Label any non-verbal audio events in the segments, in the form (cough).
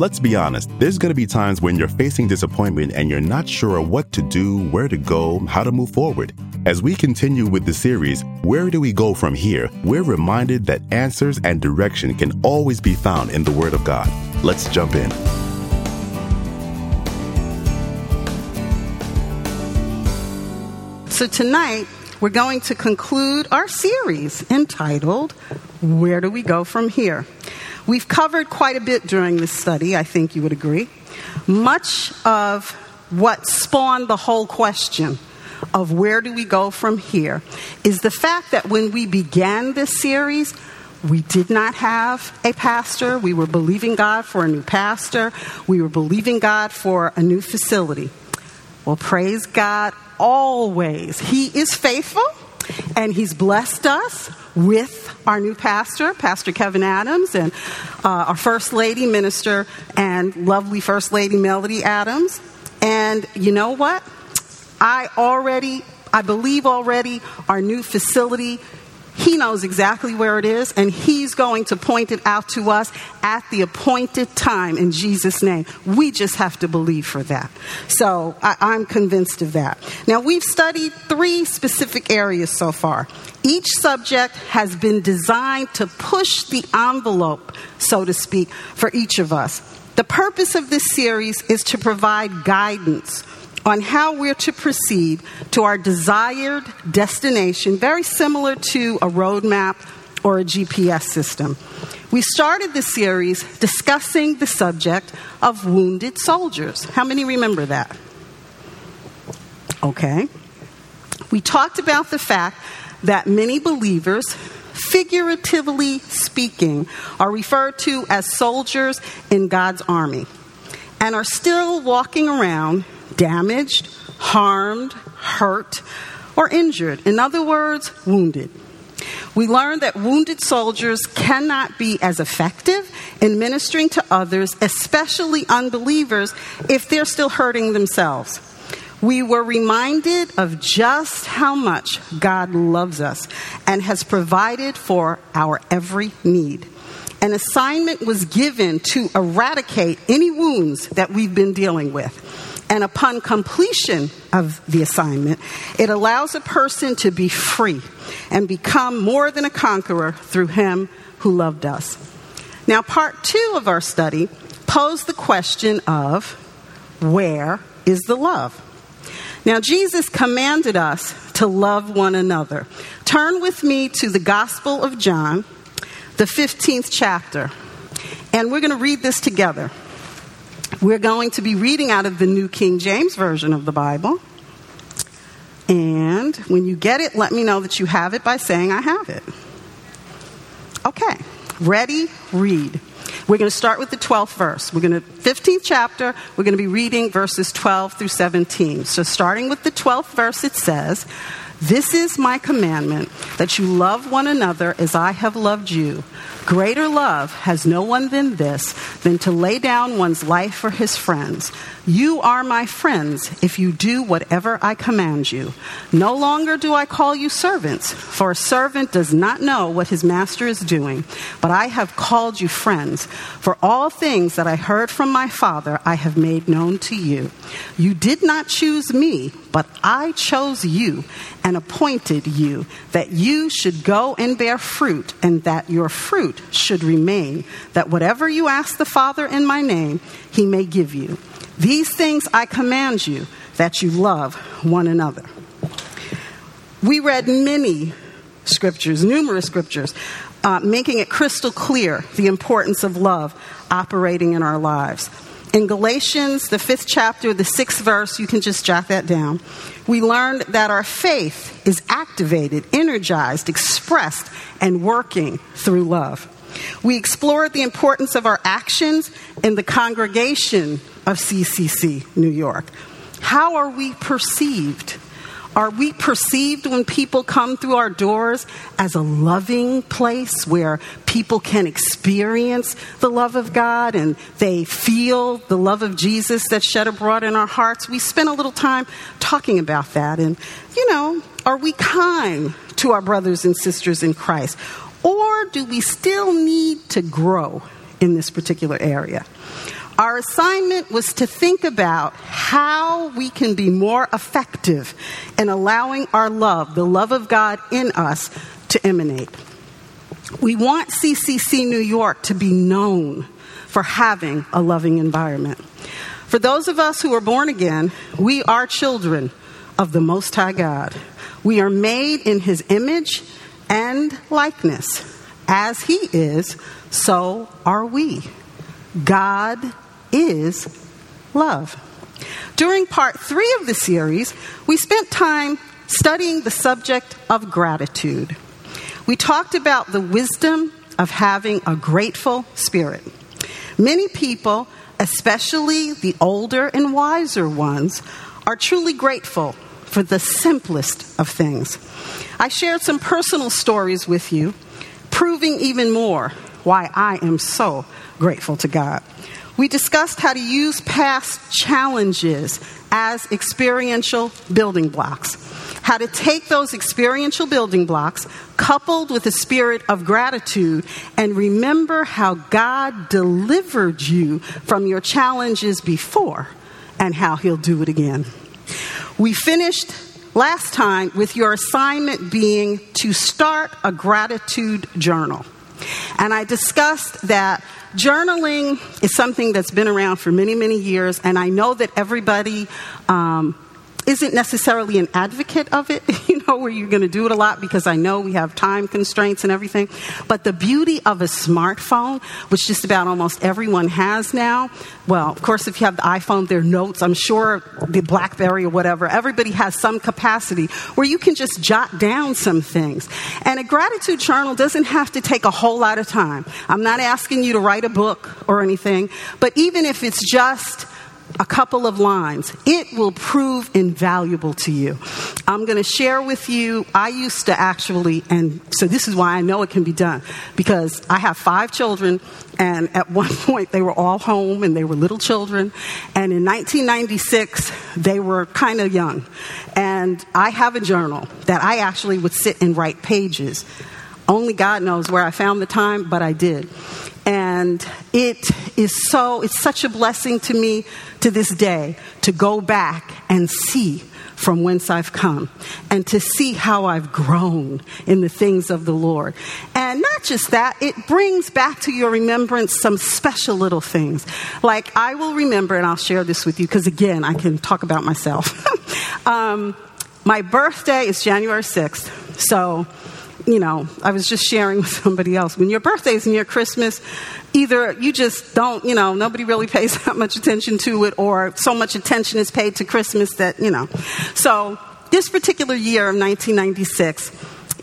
Let's be honest, there's going to be times when you're facing disappointment and you're not sure what to do, where to go, how to move forward. As we continue with the series, Where Do We Go From Here? We're reminded that answers and direction can always be found in the Word of God. Let's jump in. So tonight, we're going to conclude our series entitled, Where Do We Go From Here? We've covered quite a bit during this study, I think you would agree. Much of what spawned the whole question of where do we go from here is the fact that when we began this series, we did not have a pastor. We were believing God for a new pastor. We were believing God for a new facility. Well, praise God always. He is faithful and He's blessed us with our new pastor, Pastor Kevin Adams, and uh, our First Lady Minister and lovely First Lady Melody Adams. And you know what? I already, I believe already, our new facility he knows exactly where it is, and He's going to point it out to us at the appointed time in Jesus' name. We just have to believe for that. So I, I'm convinced of that. Now, we've studied three specific areas so far. Each subject has been designed to push the envelope, so to speak, for each of us. The purpose of this series is to provide guidance on how we're to proceed to our desired destination, very similar to a roadmap or a GPS system. We started the series discussing the subject of wounded soldiers. How many remember that? Okay. We talked about the fact that many believers, figuratively speaking, are referred to as soldiers in God's army and are still walking around damaged, harmed, hurt, or injured. In other words, wounded. We learned that wounded soldiers cannot be as effective in ministering to others, especially unbelievers, if they're still hurting themselves. We were reminded of just how much God loves us and has provided for our every need. An assignment was given to eradicate any wounds that we've been dealing with. And upon completion of the assignment, it allows a person to be free and become more than a conqueror through him who loved us. Now, part two of our study posed the question of where is the love? Now, Jesus commanded us to love one another. Turn with me to the Gospel of John, the 15th chapter, and we're going to read this together. We're going to be reading out of the New King James Version of the Bible. And when you get it, let me know that you have it by saying, I have it. Okay, ready, read. We're going to start with the 12th verse. We're going to, 15th chapter, we're going to be reading verses 12 through 17. So, starting with the 12th verse, it says, This is my commandment, that you love one another as I have loved you. Greater love has no one than this, than to lay down one's life for his friends. You are my friends if you do whatever I command you. No longer do I call you servants, for a servant does not know what his master is doing, but I have called you friends. For all things that I heard from my Father, I have made known to you. You did not choose me, but I chose you and appointed you that you should go and bear fruit, and that your fruit should remain, that whatever you ask the Father in my name, he may give you. These things I command you, that you love one another. We read many scriptures, numerous scriptures, uh, making it crystal clear the importance of love operating in our lives. In Galatians, the fifth chapter, the sixth verse, you can just jot that down. We learned that our faith is activated, energized, expressed, and working through love. We explored the importance of our actions in the congregation of CCC New York. How are we perceived? Are we perceived when people come through our doors as a loving place where people can experience the love of God and they feel the love of Jesus that's shed abroad in our hearts? We spent a little time talking about that. And, you know, are we kind to our brothers and sisters in Christ? Or do we still need to grow in this particular area? Our assignment was to think about how we can be more effective in allowing our love, the love of God in us, to emanate. We want CCC New York to be known for having a loving environment. For those of us who are born again, we are children of the Most High God. We are made in His image and likeness. As He is, so are we. God is love. During part three of the series, we spent time studying the subject of gratitude. We talked about the wisdom of having a grateful spirit. Many people, especially the older and wiser ones, are truly grateful for the simplest of things. I shared some personal stories with you, proving even more why I am so grateful to God. We discussed how to use past challenges as experiential building blocks how to take those experiential building blocks coupled with a spirit of gratitude and remember how God delivered you from your challenges before and how He'll do it again. We finished last time with your assignment being to start a gratitude journal. And I discussed that journaling is something that's been around for many, many years, and I know that everybody um, isn't necessarily an advocate of it, (laughs) you know, where you're going to do it a lot because I know we have time constraints and everything. But the beauty of a smartphone, which just about almost everyone has now, well, of course, if you have the iPhone, there are notes. I'm sure the Blackberry or whatever, everybody has some capacity where you can just jot down some things. And a gratitude journal doesn't have to take a whole lot of time. I'm not asking you to write a book or anything, but even if it's just a couple of lines, it will prove invaluable to you. I'm going to share with you, I used to actually, and so this is why I know it can be done, because I have five children, and at (laughs) one point they were all home and they were little children. And in 1996, they were kind of young. And I have a journal that I actually would sit and write pages. Only God knows where I found the time, but I did. And it is so, it's such a blessing to me to this day to go back and see from whence I've come and to see how I've grown in the things of the Lord. And not just that, it brings back to your remembrance some special little things. Like I will remember, and I'll share this with you because again, I can talk about myself. (laughs) um, my birthday is January 6th. So you know, I was just sharing with somebody else. When your birthday's is near Christmas, either you just don't, you know, nobody really pays (laughs) that much attention to it, or so much attention is paid to Christmas that, you know. So, this particular year of 1996,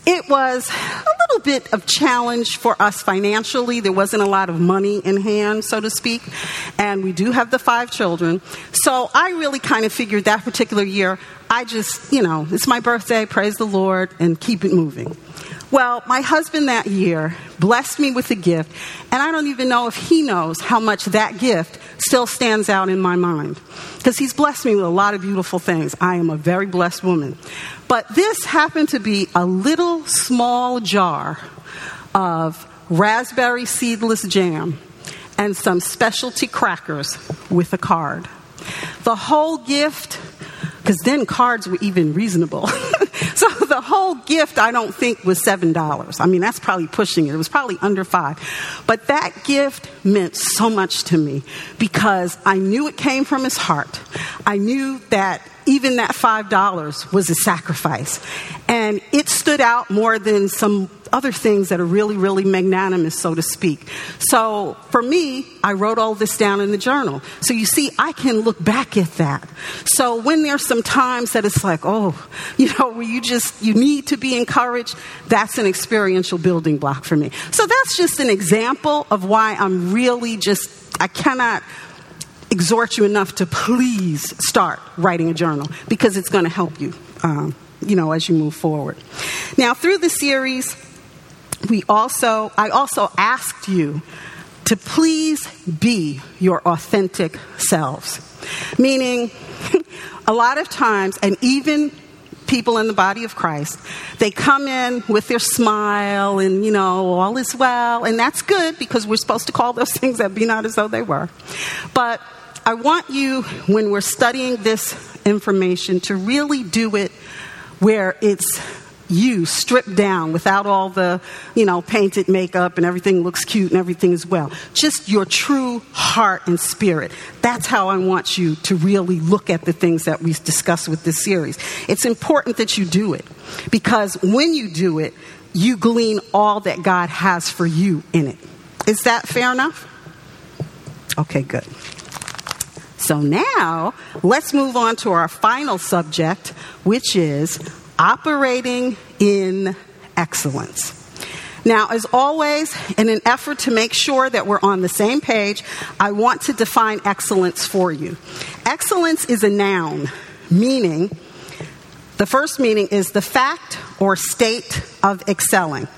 it was a little bit of challenge for us financially. There wasn't a lot of money in hand, so to speak. And we do have the five children. So I really kind of figured that particular year, I just, you know, it's my birthday, praise the Lord, and keep it moving. Well, my husband that year blessed me with a gift, and I don't even know if he knows how much that gift still stands out in my mind. Because he's blessed me with a lot of beautiful things. I am a very blessed woman. But this happened to be a little small jar of raspberry seedless jam and some specialty crackers with a card. The whole gift because then cards were even reasonable. (laughs) so the whole gift, I don't think, was $7. I mean, that's probably pushing it. It was probably under five. But that gift meant so much to me because I knew it came from his heart. I knew that even that $5 was a sacrifice. And it stood out more than some other things that are really, really magnanimous, so to speak. So for me, I wrote all this down in the journal. So you see, I can look back at that. So when there's some times that it's like, oh, (laughs) you know, where you just, you need to be encouraged, that's an experiential building block for me. So that's just an example of why I'm really just, I cannot exhort you enough to please start writing a journal because it's going to help you, um, you know, as you move forward. Now, through the series, we also, I also asked you to please be your authentic selves. Meaning, (laughs) a lot of times, and even people in the body of Christ. They come in with their smile and, you know, all is well. And that's good because we're supposed to call those (laughs) things that be not as though they were. But I want you, when we're studying this information, to really do it where it's you stripped down without all the, you know, painted makeup and everything looks cute and everything is well. Just your true heart and spirit. That's how I want you to really look at the things that we discuss with this series. It's important that you do it because when you do it, you glean all that God has for you in it. Is that fair enough? Okay, good. So now let's move on to our final subject, which is operating in excellence. Now, as always, in an effort to make sure that we're on the same page, I want to define excellence for you. Excellence is a noun, meaning, the first meaning is the fact or state of excelling.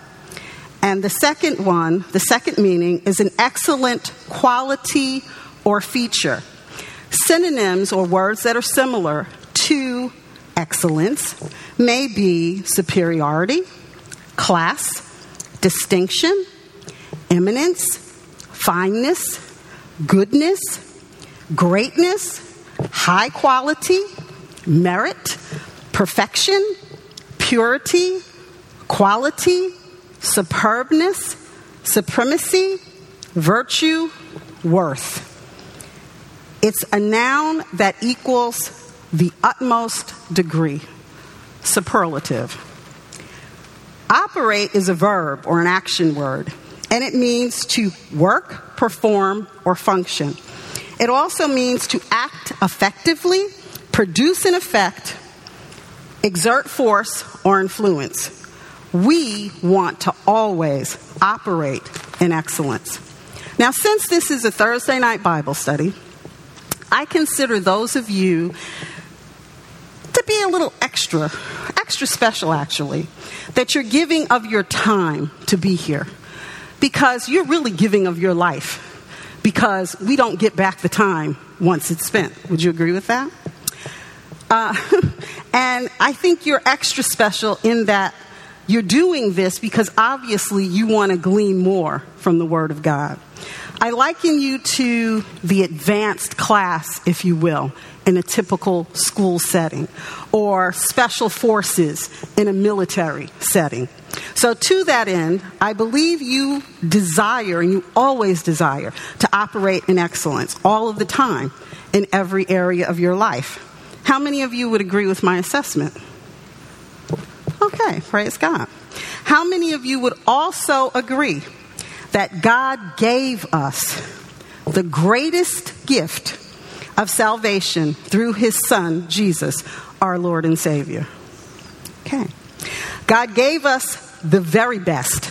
And the second one, the second meaning, is an excellent quality or feature. Synonyms or words that are similar to excellence may be superiority, class, distinction, eminence, fineness, goodness, greatness, high quality, merit, perfection, purity, quality, superbness, supremacy, virtue, worth. It's a noun that equals the utmost degree superlative. Operate is a verb or an action word, and it means to work, perform, or function. It also means to act effectively, produce an effect, exert force, or influence. We want to always operate in excellence. Now, since this is a Thursday night Bible study, I consider those of you to be a little extra, extra special actually, that you're giving of your time to be here. Because you're really giving of your life. Because we don't get back the time once it's spent. Would you agree with that? Uh, (laughs) and I think you're extra special in that you're doing this because obviously you want to glean more from the Word of God. I liken you to the advanced class, if you will, in a typical school setting, or special forces in a military setting. So, to that end, I believe you desire, and you always desire, to operate in excellence all of the time in every area of your life. How many of you would agree with my assessment? Okay, praise God. How many of you would also agree that God gave us the greatest gift of salvation through his Son, Jesus, our Lord and Savior. Okay. God gave us the very best,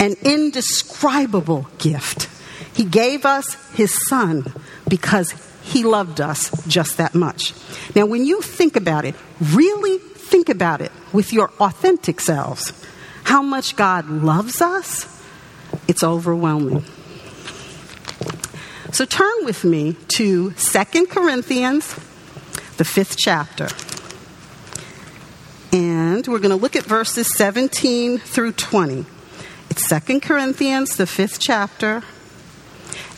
an indescribable gift. He gave us his Son because he loved us just that much. Now, when you think about it, really think about it with your authentic selves, how much God loves us it's overwhelming. So turn with me to Second Corinthians, the fifth chapter. And we're going to look at verses 17 through 20. It's Second Corinthians, the fifth chapter.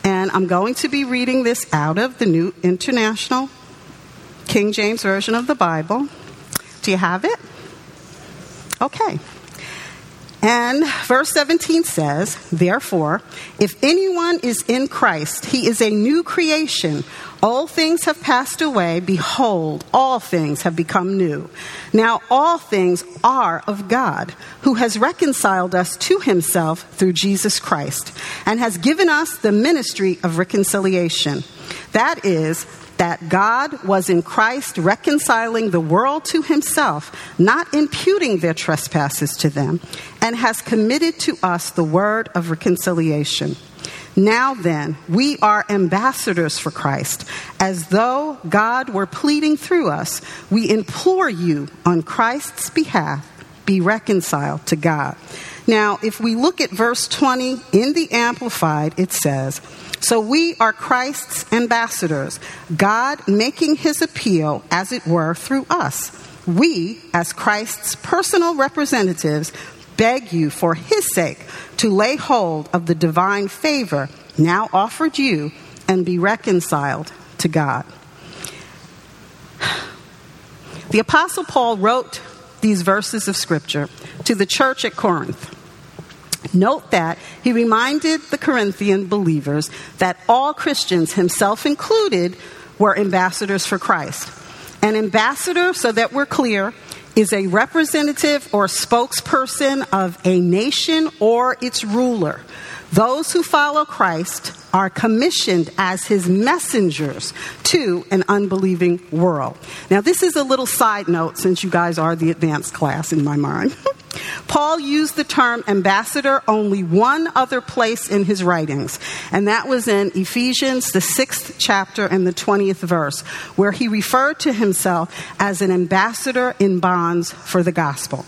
And I'm going to be reading this out of the New International King James Version of the Bible. Do you have it? Okay. And verse 17 says, Therefore, if anyone is in Christ, he is a new creation. All things have passed away. Behold, all things have become new. Now, all things are of God, who has reconciled us to himself through Jesus Christ, and has given us the ministry of reconciliation. That is, that God was in Christ reconciling the world to himself, not imputing their trespasses to them, and has committed to us the word of reconciliation. Now then, we are ambassadors for Christ. As though God were pleading through us, we implore you on Christ's behalf, be reconciled to God. Now, if we look at verse 20 in the Amplified, it says, so we are Christ's ambassadors, God making his appeal, as it were, through us. we, as Christ's personal representatives, beg you for his sake to lay hold of the divine favor now offered you and be reconciled to God. The Apostle Paul wrote these verses of Scripture to the church at Corinth. Note that he reminded the Corinthian believers that all Christians, himself included, were ambassadors for Christ. An ambassador, so that we're clear, is a representative or spokesperson of a nation or its ruler. Those who follow Christ are commissioned as his messengers to an unbelieving world. Now, this is a little side note since you guys are the advanced class in my mind. (laughs) Paul used the term ambassador only one other place in his writings, and that was in Ephesians, the sixth chapter and the 20th verse, where he referred to himself as an ambassador in bonds for the gospel.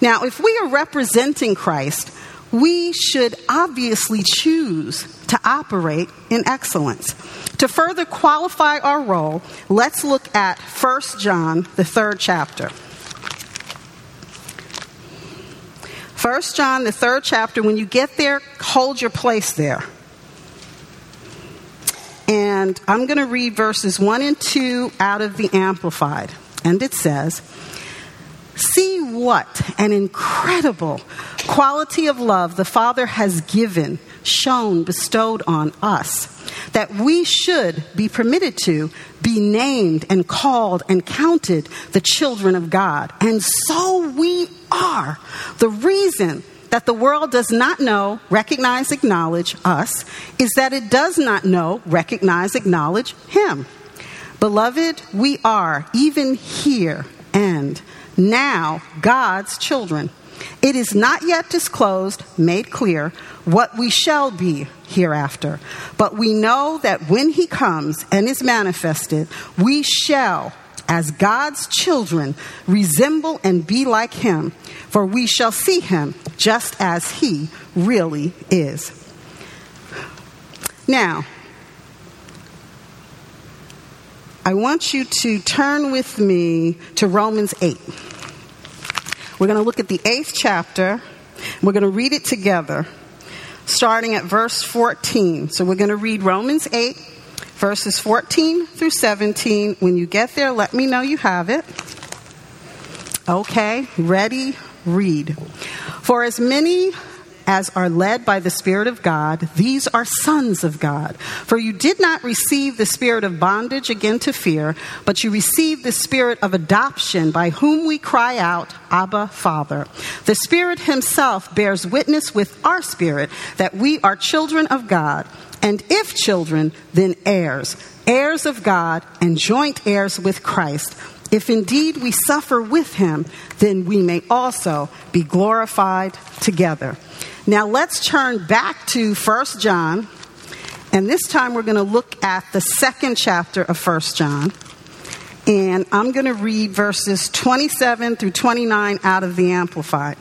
Now, if we are representing Christ, we should obviously choose to operate in excellence. To further qualify our role, let's look at 1 John, the third chapter. 1 John, the third chapter, when you get there, hold your place there. And I'm going to read verses 1 and 2 out of the Amplified. And it says, See what an incredible quality of love the Father has given, shown, bestowed on us, that we should be permitted to be named and called and counted the children of God. And so we are. The reason that the world does not know, recognize, acknowledge us is that it does not know, recognize, acknowledge Him. Beloved, we are, even here and now, God's children. It is not yet disclosed, made clear, what we shall be hereafter. But we know that when He comes and is manifested, we shall as God's children, resemble and be like him, for we shall see him just as he really is. Now, I want you to turn with me to Romans 8. We're going to look at the eighth chapter. We're going to read it together, starting at verse 14. So we're going to read Romans 8, verses 14 through 17. When you get there, let me know you have it. Okay, ready, read. For as many as are led by the Spirit of God, these are sons of God. For you did not receive the spirit of bondage again to fear, but you received the spirit of adoption by whom we cry out, Abba, Father. The Spirit Himself bears witness with our spirit that we are children of God and if children, then heirs, heirs of God and joint heirs with Christ. If indeed we suffer with him, then we may also be glorified together. Now let's turn back to 1 John, and this time we're going to look at the second chapter of 1 John. And I'm going to read verses 27 through 29 out of the Amplified.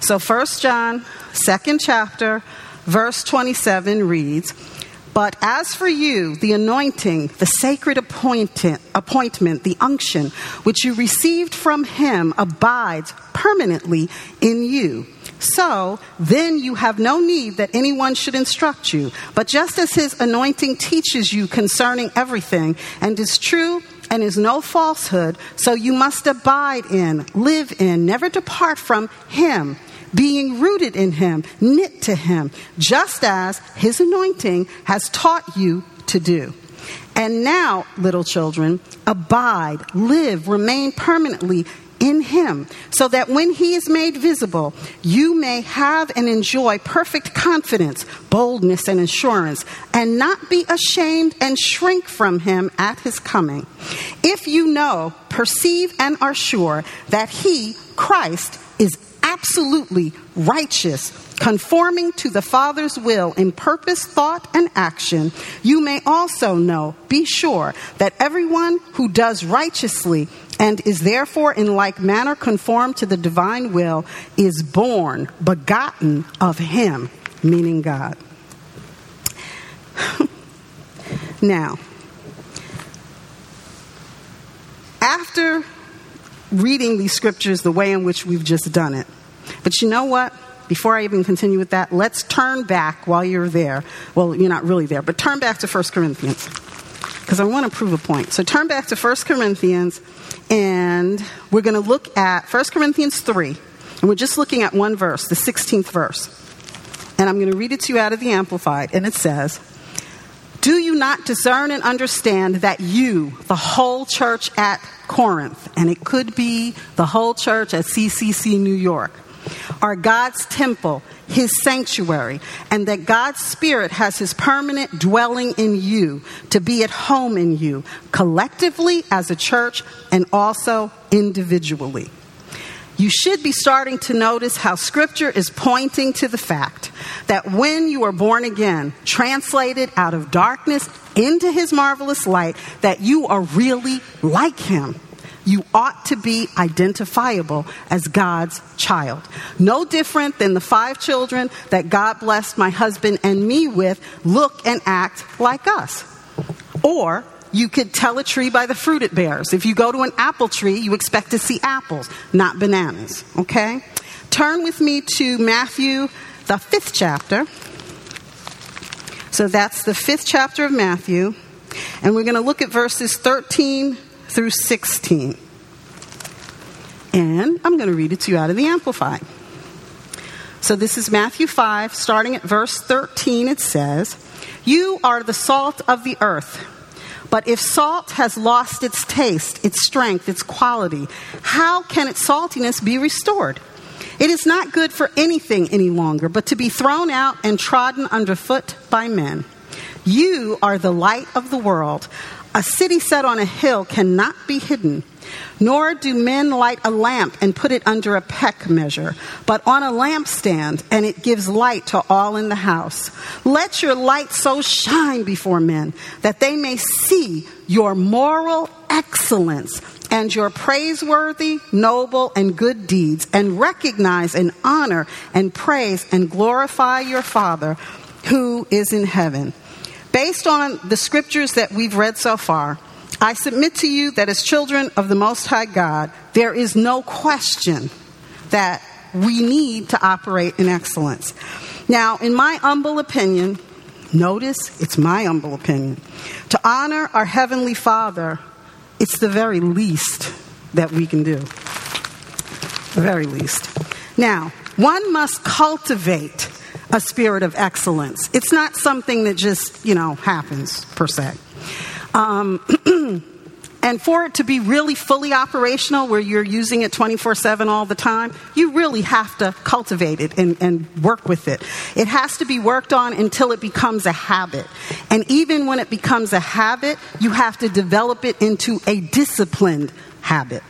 So 1 John, second chapter, verse 27 reads, But as for you, the anointing, the sacred appointment, the unction, which you received from him abides permanently in you. So then you have no need that anyone should instruct you. But just as his anointing teaches you concerning everything and is true and is no falsehood, so you must abide in, live in, never depart from him being rooted in Him, knit to Him, just as His anointing has taught you to do. And now, little children, abide, live, remain permanently in Him, so that when He is made visible, you may have and enjoy perfect confidence, boldness, and assurance, and not be ashamed and shrink from Him at His coming. If you know, perceive, and are sure that He, Christ, is absolutely righteous, conforming to the Father's will in purpose, thought, and action, you may also know, be sure, that everyone who does righteously and is therefore in like manner conformed to the divine will is born, begotten of Him, meaning God. (laughs) now, after reading these scriptures the way in which we've just done it. But you know what? Before I even continue with that, let's turn back while you're there. Well, you're not really there, but turn back to 1 Corinthians because I want to prove a point. So turn back to 1 Corinthians and we're going to look at 1 Corinthians 3. And we're just looking at one verse, the 16th verse. And I'm going to read it to you out of the Amplified. And it says, Do you not discern and understand that you, the whole church at Corinth, and it could be the whole church at CCC New York, are God's temple, his sanctuary, and that God's Spirit has his permanent dwelling in you to be at home in you, collectively as a church and also individually. You should be starting to notice how Scripture is pointing to the fact that when you are born again, translated out of darkness into His marvelous light, that you are really like Him you ought to be identifiable as God's child. No different than the five children that God blessed my husband and me with look and act like us. Or you could tell a tree by the fruit it bears. If you go to an apple tree, you expect to see apples, not bananas. Okay? Turn with me to Matthew, the fifth chapter. So that's the fifth chapter of Matthew. And we're going to look at verses 13 through 16. And I'm going to read it to you out of the Amplified. So this is Matthew 5, starting at verse 13. It says, You are the salt of the earth. But if salt has lost its taste, its strength, its quality, how can its saltiness be restored? It is not good for anything any longer, but to be thrown out and trodden underfoot by men. You are the light of the world. A city set on a hill cannot be hidden. Nor do men light a lamp and put it under a peck measure, but on a lampstand, and it gives light to all in the house. Let your light so shine before men that they may see your moral excellence and your praiseworthy, noble, and good deeds, and recognize and honor and praise and glorify your Father who is in heaven. Based on the scriptures that we've read so far, I submit to you that as children of the Most High God, there is no question that we need to operate in excellence. Now, in my humble opinion, notice it's my humble opinion, to honor our Heavenly Father, it's the very least that we can do. The very least. Now, one must cultivate a spirit of excellence. It's not something that just, you know, happens per se. Um, (clears throat) and for it to be really fully operational, where you're using it 24 7 all the time, you really have to cultivate it and, and work with it. It has to be worked on until it becomes a habit. And even when it becomes a habit, you have to develop it into a disciplined habit.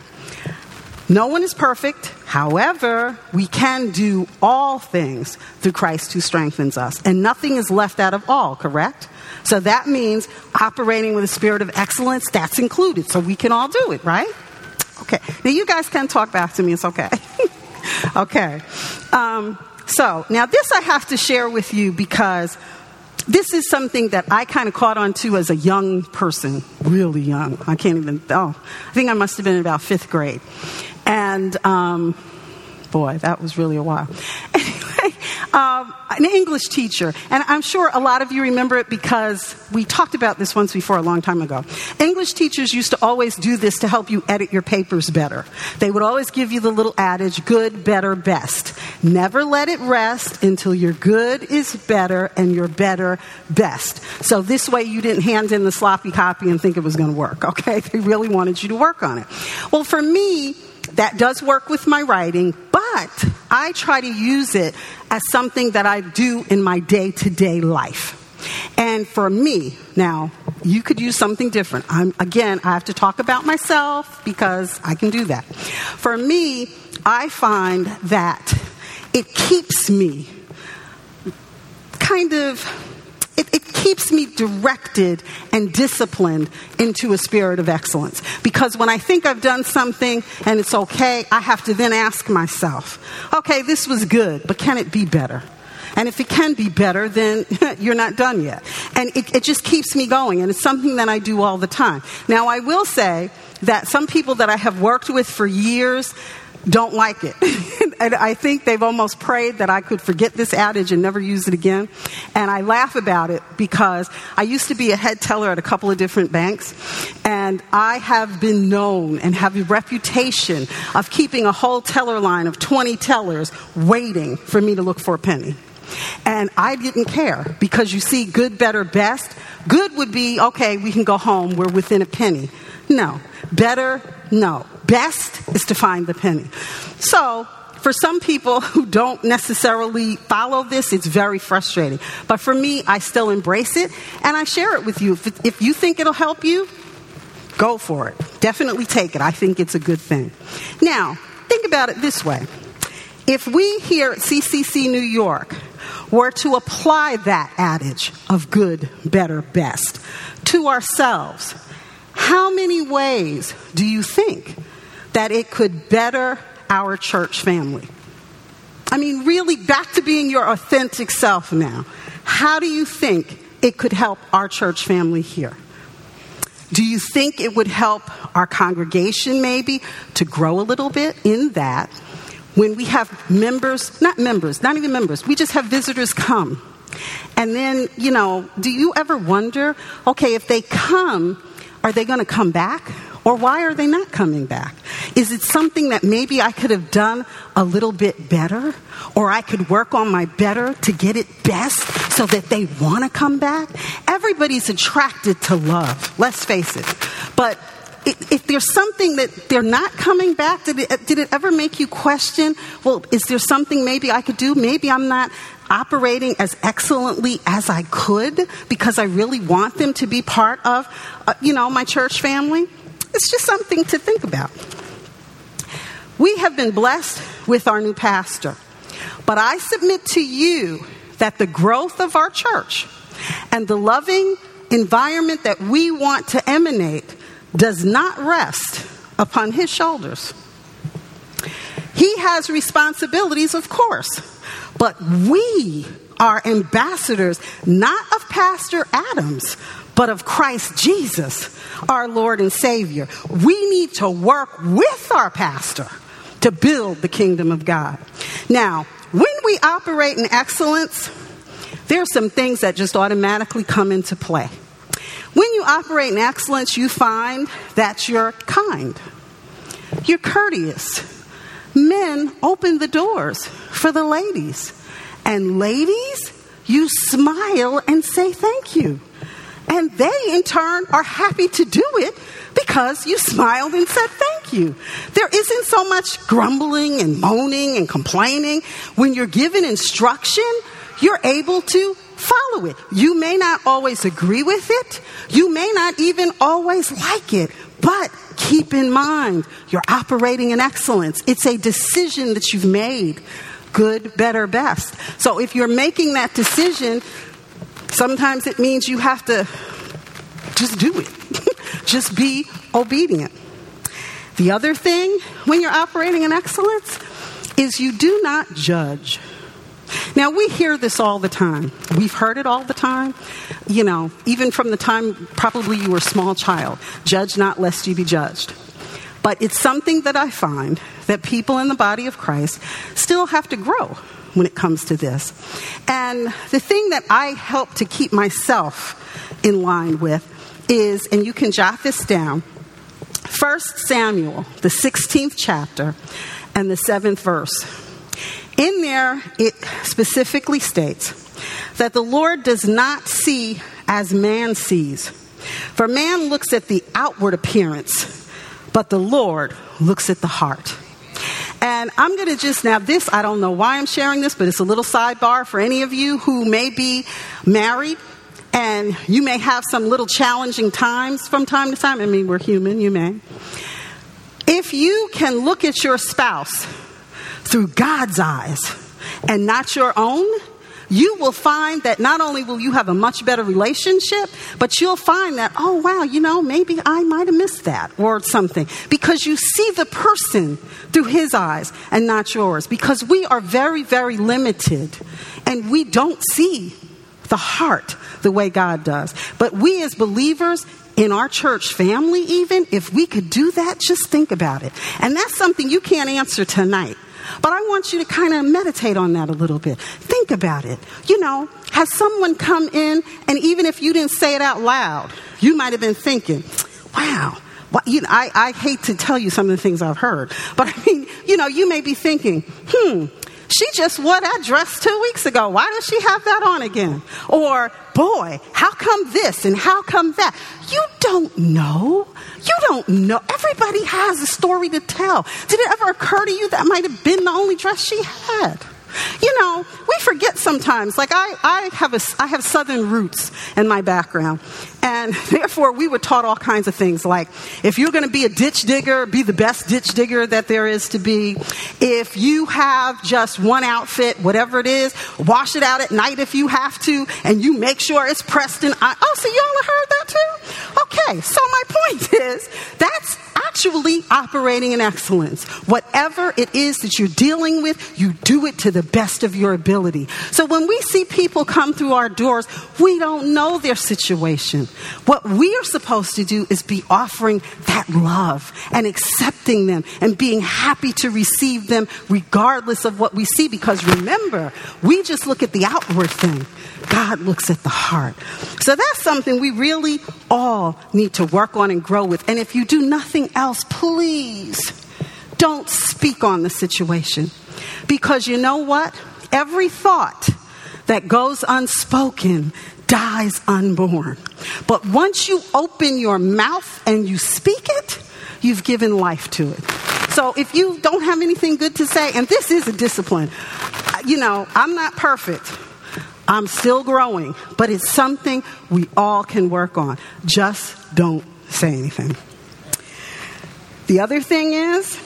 No one is perfect. However, we can do all things through Christ who strengthens us. And nothing is left out of all, correct? So that means operating with a spirit of excellence, that's included. So we can all do it, right? Okay. Now you guys can talk back to me, it's okay. (laughs) okay. Um, so now this I have to share with you because this is something that I kind of caught on to as a young person, really young. I can't even, oh, I think I must have been about fifth grade. And um, boy, that was really a while. (laughs) Anyway, um, an English teacher, and I'm sure a lot of you remember it because we talked about this once before a long time ago. English teachers used to always do this to help you edit your papers better. They would always give you the little adage good, better, best. Never let it rest until your good is better and your better best. So this way you didn't hand in the sloppy copy and think it was going to work, okay? (laughs) They really wanted you to work on it. Well, for me, that does work with my writing, but I try to use it as something that I do in my day to day life. And for me, now, you could use something different. I'm, again, I have to talk about myself because I can do that. For me, I find that it keeps me kind of it, it, keeps me directed and disciplined into a spirit of excellence. Because when I think I've done something and it's okay, I have to then ask myself, okay, this was good, but can it be better? And if it can be better, then (laughs) you're not done yet. And it, it just keeps me going, and it's something that I do all the time. Now, I will say that some people that I have worked with for years, don't like it. (laughs) and I think they've almost prayed that I could forget this adage and never use it again. And I laugh about it because I used to be a head teller at a couple of different banks, and I have been known and have a reputation of keeping a whole teller line of 20 tellers waiting for me to look for a penny. And I didn't care because you see, good, better, best. Good would be, okay, we can go home, we're within a penny. No. Better, no. Best is to find the penny. So, for some people who don't necessarily follow this, it's very frustrating. But for me, I still embrace it and I share it with you. If, if you think it'll help you, go for it. Definitely take it. I think it's a good thing. Now, think about it this way. If we here at CCC New York were to apply that adage of good, better, best to ourselves, how many ways do you think that it could better our church family? I mean, really, back to being your authentic self now. How do you think it could help our church family here? Do you think it would help our congregation maybe to grow a little bit in that when we have members, not members, not even members, we just have visitors come. And then, you know, do you ever wonder, okay, if they come, are they going to come back? Or why are they not coming back? Is it something that maybe I could have done a little bit better? Or I could work on my better to get it best so that they want to come back? Everybody's attracted to love, let's face it. But if there's something that they're not coming back, did it, did it ever make you question, well, is there something maybe I could do? Maybe I'm not operating as excellently as I could because I really want them to be part of, uh, you know, my church family. It's just something to think about. We have been blessed with our new pastor, but I submit to you that the growth of our church and the loving environment that we want to emanate does not rest upon his shoulders. He has responsibilities, of course, but we are ambassadors not of Pastor Adams, but of Christ Jesus, our Lord and Savior. We need to work with our pastor to build the kingdom of God. Now, when we operate in excellence, there are some things that just automatically come into play. When you operate in excellence, you find that you're kind, you're courteous. Men open the doors for the ladies. And ladies, you smile and say thank you. And they, in turn, are happy to do it because you smiled and said thank you. There isn't so much grumbling and moaning and complaining. When you're given instruction, you're able to follow it. You may not always agree with it, you may not even always like it, but keep in mind you're operating in excellence. It's a decision that you've made good, better, best. So if you're making that decision, sometimes it means you have to just do it, (laughs) just be obedient. The other thing when you're operating in excellence is you do not judge. Now, we hear this all the time. We've heard it all the time. You know, even from the time probably you were a small child judge not lest you be judged. But it's something that I find that people in the body of Christ still have to grow when it comes to this. And the thing that I help to keep myself in line with is, and you can jot this down, 1 Samuel, the 16th chapter, and the 7th verse. In there, it specifically states that the Lord does not see as man sees. For man looks at the outward appearance, but the Lord looks at the heart. And I'm going to just now, this, I don't know why I'm sharing this, but it's a little sidebar for any of you who may be married and you may have some little challenging times from time to time. I mean, we're human, you may. If you can look at your spouse through God's eyes and not your own, you will find that not only will you have a much better relationship, but you'll find that, oh, wow, you know, maybe I might have missed that or something. Because you see the person through his eyes and not yours. Because we are very, very limited. And we don't see the heart the way God does. But we as believers in our church family, even, if we could do that, just think about it. And that's something you can't answer tonight. But I want you to kind of meditate on that a little bit. Think about it. You know, has someone come in, and even if you didn't say it out loud, you might have been thinking, wow, you know, I, I hate to tell you some of the things I've heard, but I mean, you know, you may be thinking, hmm, she just wore that dress two weeks ago. Why does she have that on again? Or, boy, how come this and how come that? You don't know. You don't know. Everybody has a story to tell. Did it ever occur to you that might have been the only dress she had? You know, we forget sometimes. Like I, I have a, I have Southern roots in my background, and (laughs) therefore we were taught all kinds of things. Like if you're going to be a ditch digger, be the best ditch digger that there is to be. If you have just one outfit, whatever it is, wash it out at night if you have to, and you make sure it's pressed in. Uh, oh, so y'all have heard that too? Okay, so my (laughs) point is that's actually operating in excellence. Whatever it is that you're dealing with, you do it to the best of your ability. So when we see people come through our doors, we don't know their situation. What we are supposed to do is be offering that love and accepting them and being happy to receive them regardless of what we see. Because remember, we just look at the outward thing. God looks at the heart. So that's something we really all need to work on and grow with. And if you do nothing else, please don't speak on the situation. Because you know what? Every thought that goes unspoken dies unborn. But once you open your mouth and you speak it, you've given life to it. So if you don't have anything good to say, and this is a discipline, uh, you know, I'm not perfect. I'm still growing, but it's something we all can work on. Just don't say anything. The other thing is,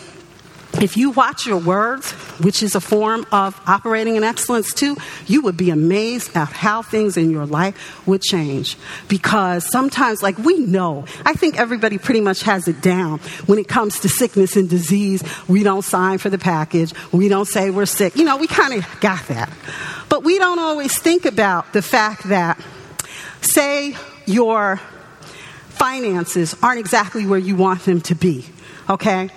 if you watch your words, which is a form of operating in excellence too, you would be amazed at how things in your life would change. Because sometimes, like we know, I think everybody pretty much has it down when it comes to sickness and disease. We don't sign for the package, we don't say we're sick. You know, we kind of got that. But we don't always think about the fact that, say, your finances aren't exactly where you want them to be, okay?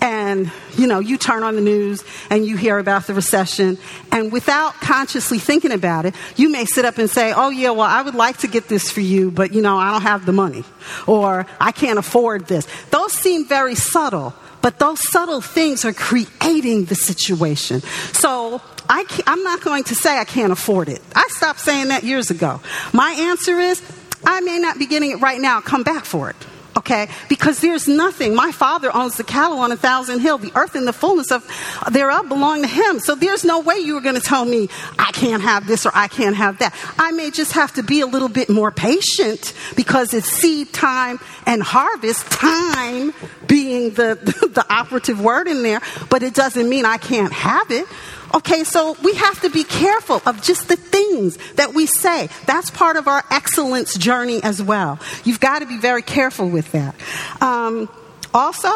And, you know, you turn on the news and you hear about the recession, and without consciously thinking about it, you may sit up and say, Oh, yeah, well, I would like to get this for you, but, you know, I don't have the money, or I can't afford this. Those seem very subtle, but those subtle things are creating the situation. So I am not going to say I can't afford it. I stopped saying that years ago. My answer is I may not be getting it right now, come back for it. Okay? Because there's nothing. My father owns the cattle on a thousand hill. The earth and the fullness of thereof belong to him. So there's no way you are going to tell me I can't have this or I can't have that. I may just have to be a little bit more patient because it's seed time and harvest time being the, the, (laughs) the operative word in there, but it doesn't mean I can't have it. Okay, so we have to be careful of just the things that we say. That's part of our excellence journey as well. You've got to be very careful with that. Um, also,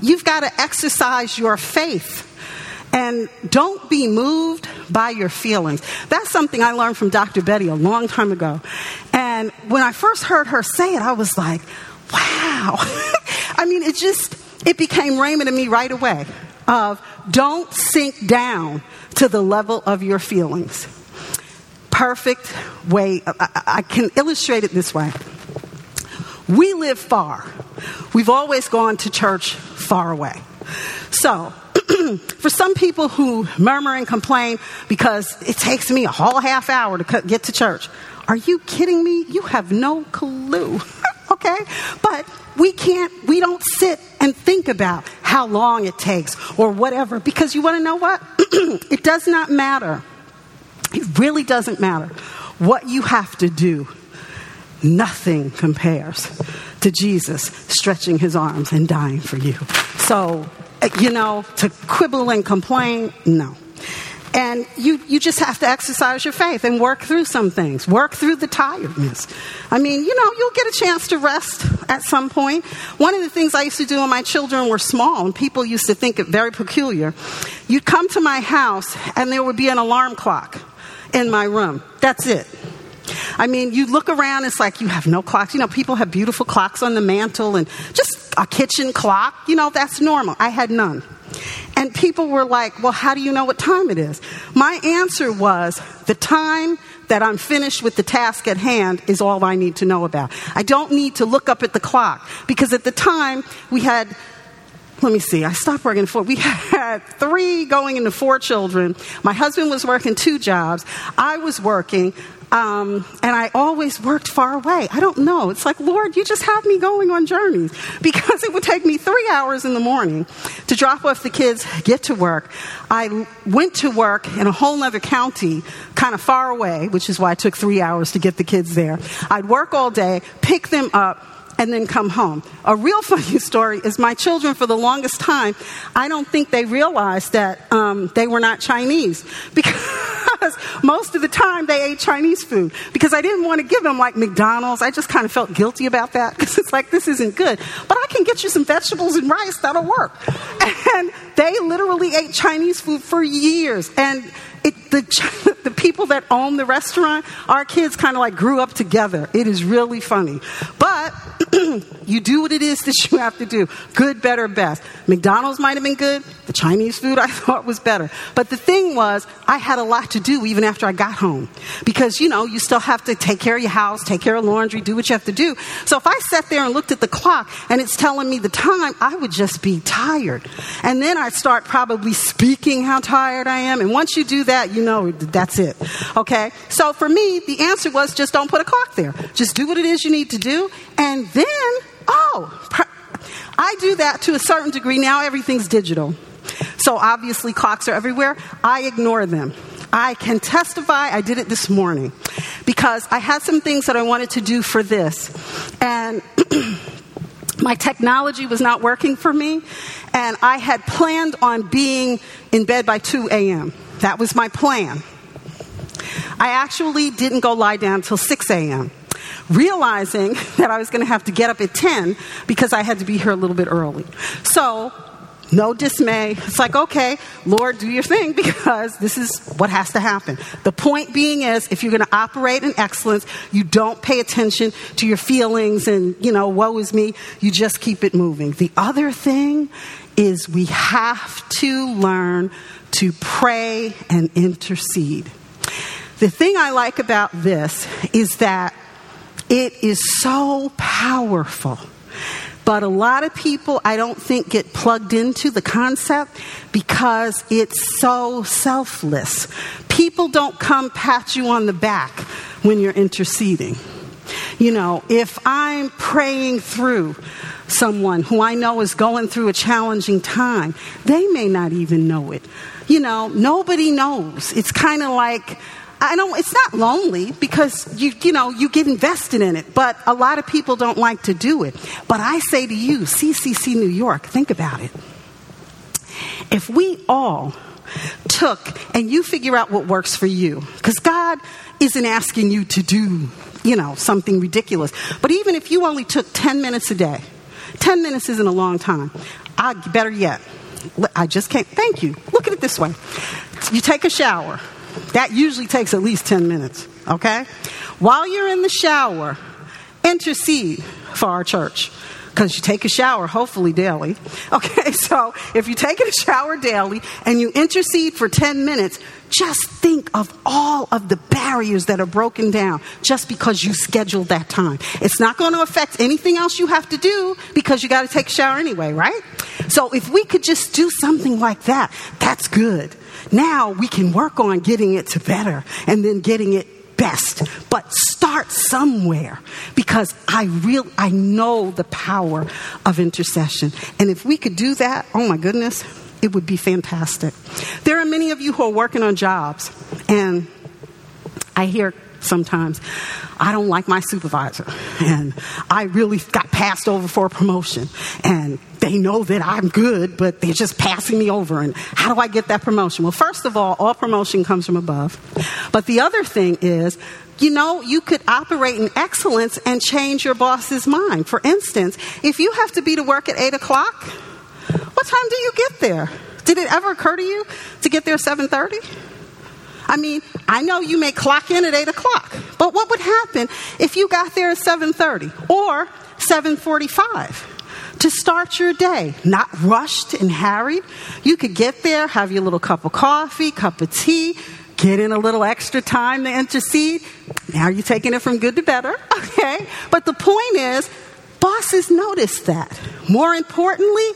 you've got to exercise your faith. And don't be moved by your feelings. That's something I learned from Dr. Betty a long time ago. And when I first heard her say it, I was like, wow. (laughs) I mean, it just, it became rhema to me right away of don't sink down to the level of your feelings. Perfect way, I, I can illustrate it this way. We live far. We've always gone to church far away. So, (clears throat) for some people who murmur and complain because it takes me a whole half hour to get to church, are you kidding me? You have no clue. (laughs) okay? But we can't, we don't sit and think about how long it takes or whatever because you want to know what? (clears throat) it does not matter. It really doesn't matter what you have to do. Nothing compares to Jesus stretching his arms and dying for you. So, you know, to quibble and complain, no. And you, you just have to exercise your faith and work through some things, work through the tiredness. I mean, you know, you'll get a chance to rest at some point. One of the things I used to do when my children were small, and people used to think it very peculiar, you'd come to my house and there would be an alarm clock in my room. That's it. I mean, you look around, it's like you have no clocks. You know, people have beautiful clocks on the mantle and just a kitchen clock. You know, that's normal. I had none. And people were like, well, how do you know what time it is? My answer was, the time that I'm finished with the task at hand is all I need to know about. I don't need to look up at the clock because at the time we had let me see, I stopped working four. We (laughs) had three going into four children. My husband was working two jobs. I was working. Um, and I always worked far away. I don't know. It's like, Lord, you just have me going on journeys (laughs) because it would take me three hours in the morning to drop off the kids, get to work. I went to work in a whole other county, kind of far away, which is why it took three hours to get the kids there. I'd work all day, pick them up, and then come home. A real (laughs) funny story is my children, for the longest time, I don't think they realized that um, they were not Chinese (laughs) because most of the time they ate Chinese food because I didn't want to give them like McDonald's. I just kind of felt guilty about that (laughs) because it's like, this isn't good. But I can get you some vegetables and rice, that'll work. And they literally ate Chinese food for years. And it, the, (laughs) the people that own the restaurant, our kids kind of like grew up together. It is really funny. But (clears throat) you do what it is (laughs) that you have to do good, better, best. McDonald's might have been good. The Chinese food (laughs) I thought was better. But the thing was, I had a lot to do even after I got home. Because, you know, you still have to take care of your house, take care of laundry, do what you have to do. So if I sat there and looked at the clock and it's telling me the time, I would just be tired. And then I'd start probably speaking how tired I am. And once you do that, that, you know that's it. Okay? So for me, the answer was just don't put a clock there. Just do what it is you need to do. And then, oh, I do that to a certain degree. Now everything's digital. So obviously, clocks are everywhere. I ignore them. I can testify, I did it this morning because I had some things that I wanted to do for this. And (clears throat) my technology was not working for me, and I had planned on being in bed by 2 a.m. That was my plan. I actually didn't go lie down till 6 a.m., realizing (laughs) that I was going to have to get up at 10 because I had to be here a little bit early. So, no dismay. It's like, okay, Lord, do your thing (laughs) because this is what has to happen. The point being is, if you're going to operate in excellence, you don't pay attention to your feelings and, you know, woe is me. You just keep it moving. The other thing is we have to learn to pray and intercede. The thing I like about this is that it is so powerful. But a lot of people, I don't think, get plugged into the concept because it's so selfless. People don't come pat you on the back when you're interceding. You know, if I'm praying through someone who I know is going through a challenging time, they may not even know it you know, nobody knows. It's kind of like, I don't, it's not lonely because you, you know, you get invested in it, but a lot of people don't like to do it. But I say to you, CCC New York, think about it. If we all took and you figure out what works for you, because God isn't asking you to do, you know, something ridiculous. But even if you only took 10 minutes a day, 10 minutes isn't a long time. I, better yet, I just can't. Thank you. Look at it this way. You take a shower, that usually takes at least 10 minutes, okay? While you're in the shower, intercede for our church because you take a shower hopefully daily. Okay, (laughs) so if you're taking a shower daily and you intercede for 10 minutes, just think of all of the barriers that are broken down just because you scheduled that time. It's not going to affect anything else you have to do because you got to take a shower anyway, right? So if we could just do something like that, that's good. Now we can work on getting it to better and then getting it best. But start somewhere because I real I know the power of intercession. And if we could do that, oh my goodness, it would be fantastic. There are many of you who are working on jobs and I hear sometimes, I don't like my supervisor. (laughs) And I really got passed over for a promotion. And they know that I'm good, but they're just passing me over. And how do I get that promotion? Well, first of all, all promotion comes from above. But the other thing is, you know, you could operate in excellence and change your boss's mind. For instance, if you have to be to work at 8 o'clock, what time do you get there? Did it ever occur to you to get there 7.30? I mean, I know you may clock in at 8 o'clock, but what would happen if you got there at 7.30 or 7.45? to start your day, not rushed and harried. You could get there, have your little cup of coffee, cup of tea, get in a little extra time to intercede. Now you're taking it from good to better, (laughs) okay? But the point is, bosses notice that. More importantly,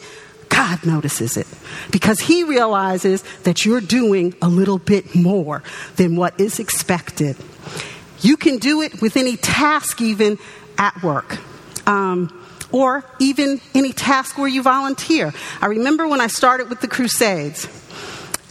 God notices it because He realizes that you're doing a little bit more than what is expected. You can do it with any task, even at work. Um, or even any task where you volunteer. I remember when I started with the Crusades,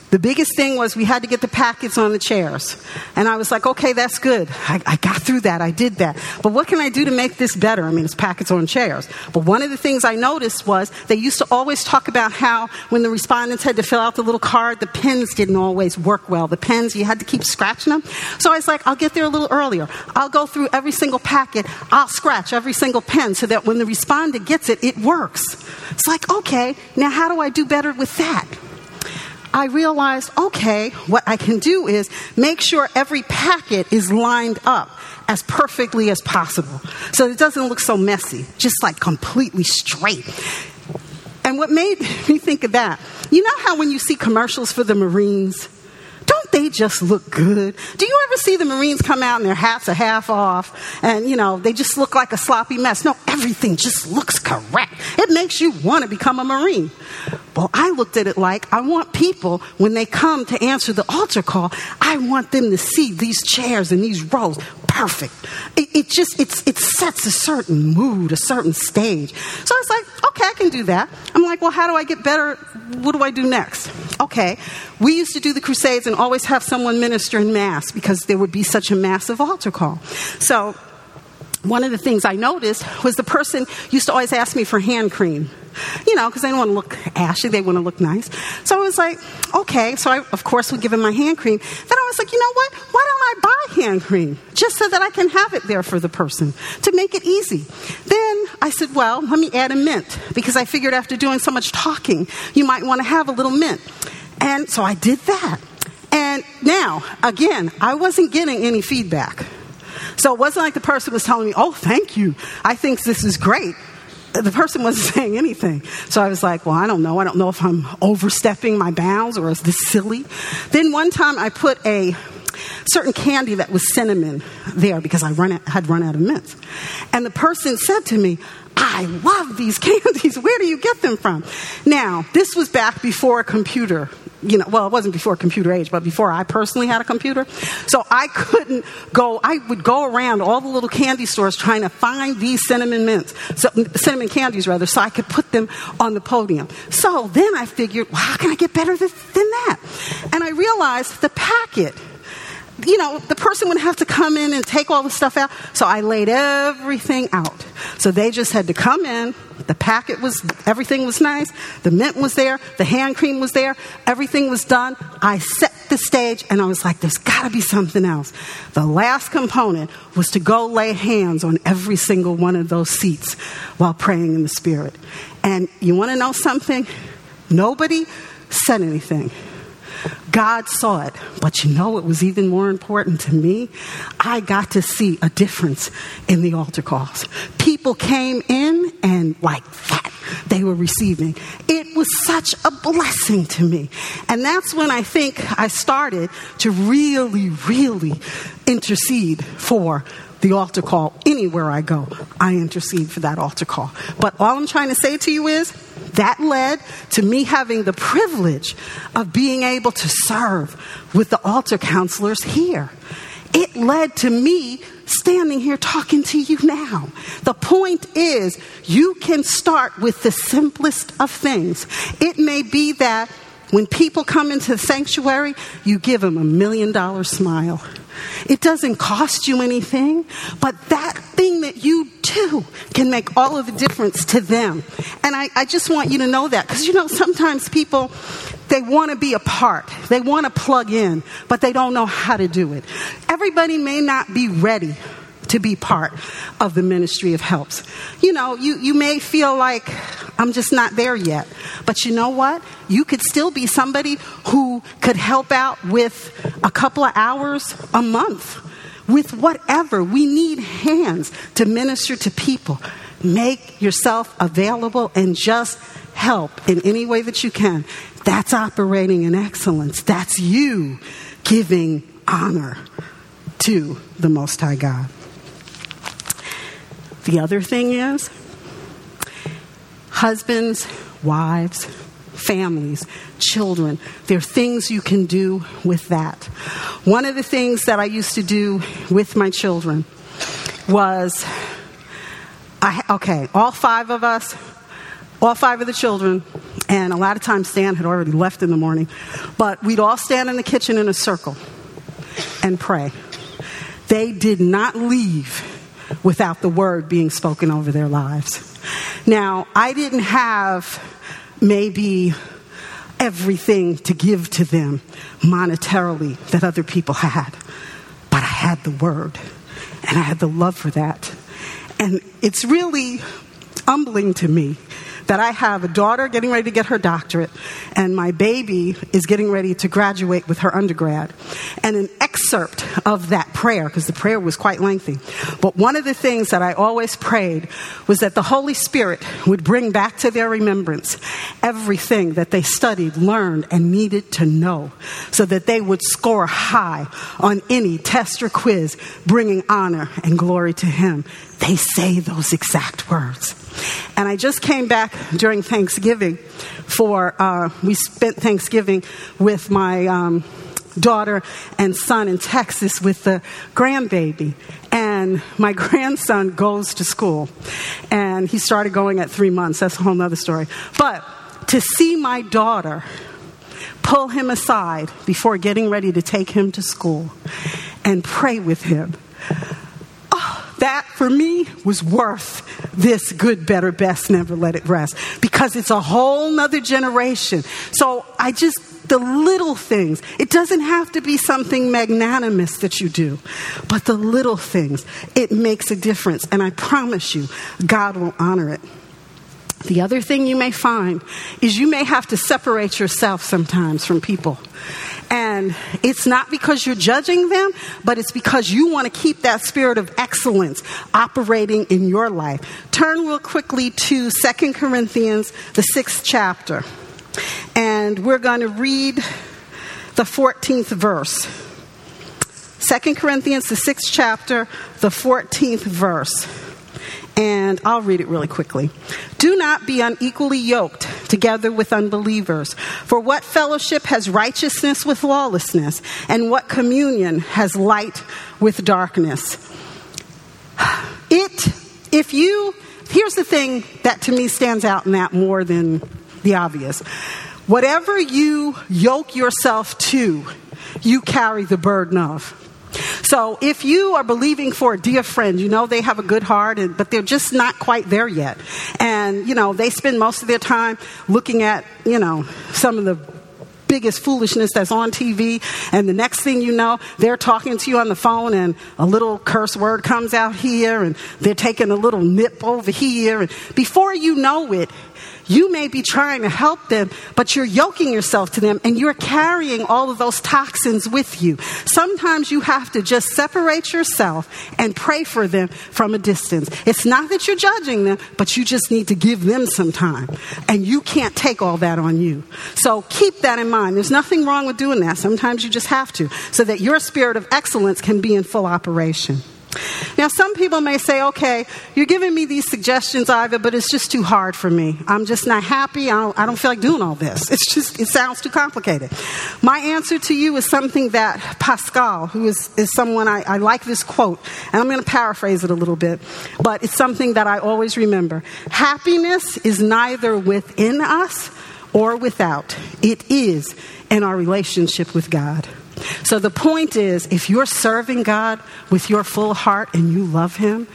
the biggest thing was we had to get the packets on the chairs. And I was like, okay, that's good. I, I, got through that. I did that. But what can I do to make this better? I mean, it's packets on chairs. But one of the things I noticed was they used to always talk about how when the respondents had to fill out the little card, the pens didn't always work well. The pens, you had to keep scratching them. So I was like, I'll get there a little earlier. I'll go through every single packet. I'll scratch every single pen so that when the respondent gets it, it works. It's like, okay, now how do I do better with that? I realized, okay, what I can do is make sure every packet is lined up as perfectly as possible so it doesn't look so messy, just like completely straight. And what made (laughs) me think of that, you know how when you see commercials for the Marines, don't they just look good? Do you ever see the Marines come out and their hats are half off and, you know, they just look like a sloppy mess? No, everything just looks correct. It makes you want to become a Marine. Well, I looked at it like I want people, when they come to answer the altar call, I want them to see these chairs and these rows perfect. It, it just, it sets a certain mood, a certain stage. So I was like, okay, I can do that. I'm like, well, how do I get better? What do I do next? Okay, we used to do the Crusades and always have someone minister in Mass because there would be such a massive altar call. So one of the things I noticed was the person used to always ask me for hand cream. You know, because they don't want to look ashy, they want to look nice. So I was like, okay. So I, of course, would give him my hand cream. Then I was like, you know what? Why don't I buy hand cream just so that I can have it there for the person to make it easy? Then I said, well, let me add a mint because I figured after doing so much talking, you might want to have a little mint. And so I did that. And now, again, I wasn't getting any feedback. So it wasn't like the person was telling me, oh, thank you. I think this is great. The person wasn't (laughs) saying anything. So I was like, well, I don't know. I don't know if I'm overstepping my bounds or is this silly. Then one time I put a certain candy that was cinnamon there because I run, had run out of mints. And the person said to me, I love these (laughs) candies. Where do you get them from? Now, this was back before a computer you know, well, it wasn't before computer age, but before I personally had a computer. So I couldn't go, I would go around all the little candy stores trying to find these cinnamon mints, so, cinnamon candies rather, so I could put them on the podium. So then I figured, well, how can I get better than that? And I realized the packet you know, the person would have to come in and take all the stuff out. So I laid everything out. So they just had to come in. The packet was, everything was nice. The mint was there. The hand cream was there. Everything was done. I set the stage and I was like, there's got to be something else. The last component was to go lay hands on every single one of those seats while praying in the Spirit. And you want to know something? Nobody said anything. God saw it. But you know it was even more important to me? I got to see a difference in the altar calls. People came in and like that, they were receiving. It was such a blessing to me. And that's when I think I started to really, really intercede for the altar call anywhere I go. I intercede for that altar call. But all I'm trying to say to you is that led to me having the privilege of being able to serve with the altar counselors here. It led to me standing here talking to you now. The point is, you can start with the simplest of things. It may be that when people come into the sanctuary, you give them a million dollar smile. It doesn't cost you anything, but that thing that you do can make all of the difference to them. And I, I just want you to know that because you know, sometimes people, they want to be a part, they want to plug in, but they don't know how to do it. Everybody may not be ready to be part of the ministry of helps. You know, you, you may feel like, I'm just not there yet. But you know what? You could still be somebody who could help out with a couple of hours a month, with whatever. We need hands to minister to people. Make yourself available and just help in any way that you can. That's operating in excellence. That's you giving honor to the Most High God. The other thing is husbands, wives, families, children. There are things you can do with that. One of the things that I used to do with my children was I, okay, all five of us, all five of the children, and a lot of times Stan had already left in the morning, but we'd all stand in the kitchen in a circle and pray. They did not leave without the word being spoken over their lives. Now, I didn't have maybe everything to give to them monetarily that other people had, but I had the word and I had the love for that. And it's really humbling to me that I have a daughter getting ready to get her doctorate, and my baby is getting ready to graduate with her undergrad. And an excerpt of that prayer, because the prayer was quite lengthy, but one of the things that I always prayed was that the Holy Spirit would bring back to their remembrance everything that they studied, learned, and needed to know, so that they would score high on any test or quiz, bringing honor and glory to Him. They say those exact words. And I just came back during Thanksgiving for, uh, we spent Thanksgiving with my um, daughter and son in Texas with the grandbaby. And my (laughs) grandson goes to school. And he started going at three months. That's a whole other story. But to see my daughter pull him aside before getting ready to take him to school and pray with him that for me was worth this good, better, best, never let it rest because it's a whole nother generation. So I just, the little things, it doesn't have to be something magnanimous that you do, but the little things, it makes a difference. And I promise you, God will honor it. The other thing you may find is you may have to separate yourself sometimes from people. And it's not because you're judging them, but it's because you want to keep that spirit of excellence operating in your life. Turn real quickly to Second Corinthians, the sixth chapter. And we're going to read the 14th verse. Second Corinthians, the sixth chapter, the 14th verse and I'll read it really quickly. Do not be unequally yoked together with unbelievers. For what fellowship has righteousness with lawlessness, and what communion has light with darkness? It, if you, here's the thing that to me stands out in that more than the obvious. Whatever you yoke yourself to, you carry the burden of. So if you are believing for a dear friend, you know they have a good heart, and, but they're just not quite there yet. And, you know, they spend most of their time looking at, you know, some of the biggest foolishness that's on TV, and the next thing you know, they're talking to you on the phone, and a little curse word comes out here, and they're taking a little nip over here, and before you know it, you may be trying to help them, but you're yoking yourself to them and you're carrying all of those toxins with you. Sometimes you have to just separate yourself and pray for them from a distance. It's not that you're judging them, but you just need to give them some time. And you can't take all that on you. So keep that in mind. There's nothing wrong with doing that. Sometimes you just have to, so that your spirit of excellence can be in full operation. Now, some people may say, okay, you're giving me these suggestions, Iva, but it's just too hard for me. I'm just not happy. I don't, I don't, feel like doing all this. It's just, it sounds too complicated. My answer to you is something that Pascal, who is, is someone I, I like this quote, and I'm going to paraphrase it a little bit, but it's something that I always remember. Happiness is neither within us or without, it is in our relationship with God. So the point is if you're serving God with your full heart and you love Him,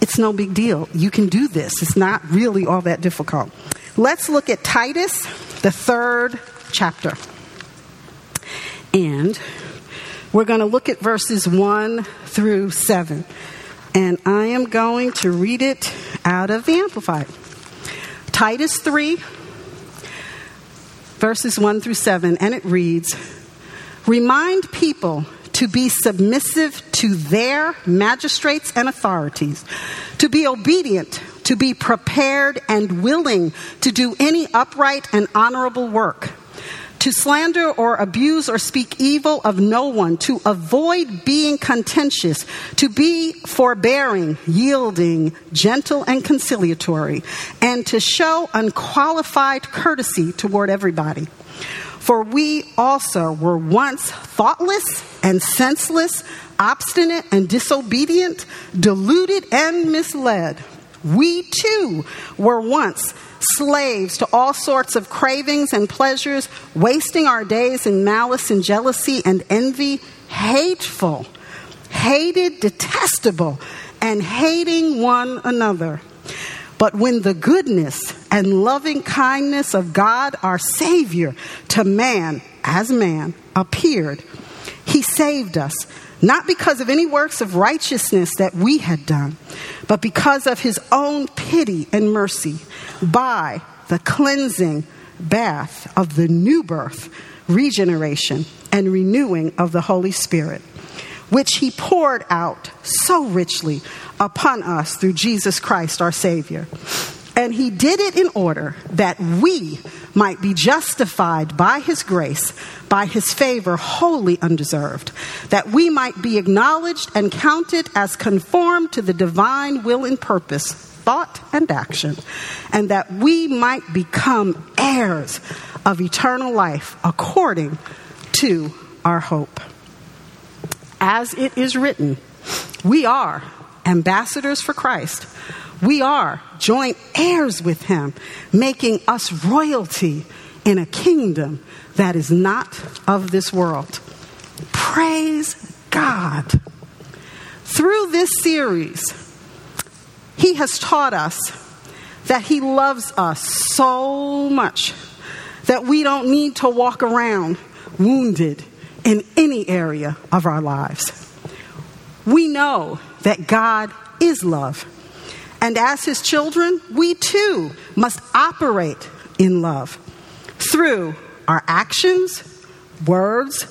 it's no big deal. You can do this, it's not really all that difficult. Let's look at Titus, the third chapter. And we're going to look at verses 1 through 7. And I am going to read it out of the Amplified. Titus 3, verses 1 through 7, and it reads Remind people to be submissive to their magistrates and authorities, to be obedient, to be prepared and willing to do any upright and honorable work to slander or abuse or speak evil of no one, to avoid being contentious, to be forbearing, yielding, gentle, and conciliatory, and to show unqualified courtesy toward everybody. For we also were once thoughtless and senseless, obstinate and disobedient, deluded and misled. We too were once slaves to all sorts of cravings and pleasures, wasting our days in malice and jealousy and envy, hateful, hated, detestable, and hating one another. But when the goodness and loving kindness of God, our Savior, to man as man appeared, He saved us not because of any works of righteousness that we had done, but because of his own pity and mercy, by the cleansing bath of the new birth, regeneration, and renewing of the Holy Spirit, which he poured out so richly upon us through Jesus Christ our Savior. And he did it in order that we might be justified by his grace by his favor wholly undeserved, that we might be acknowledged and counted as conformed to the divine will and purpose, thought and action, and that we might become heirs of eternal life according to our hope. As it is written, we are ambassadors for Christ. We are joint heirs with him, making us royalty in a kingdom that is not of this world. Praise God. Through this series, He has taught us that He loves us so much that we don't need to walk around wounded in any area of our lives. We know that God is love. And as His children, we too must operate in love through our actions, words,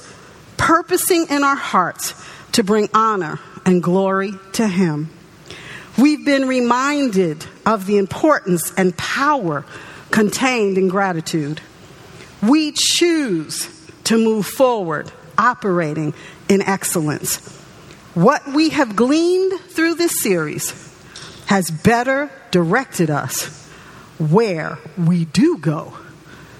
purposing in our hearts to bring honor and glory to Him. We've been reminded of the importance and power contained in gratitude. We choose to move forward operating in excellence. What we have gleaned through this series has better directed us where we do go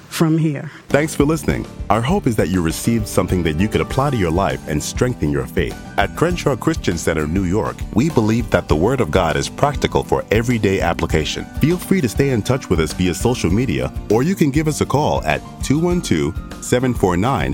from here. Thanks for listening. Our hope is that you received something that you could apply to your life and strengthen your faith. At Crenshaw Christian Center, New York, we believe that the Word of God is practical for everyday application. Feel free to stay in touch with us via social media, or you can give us a call at 212 749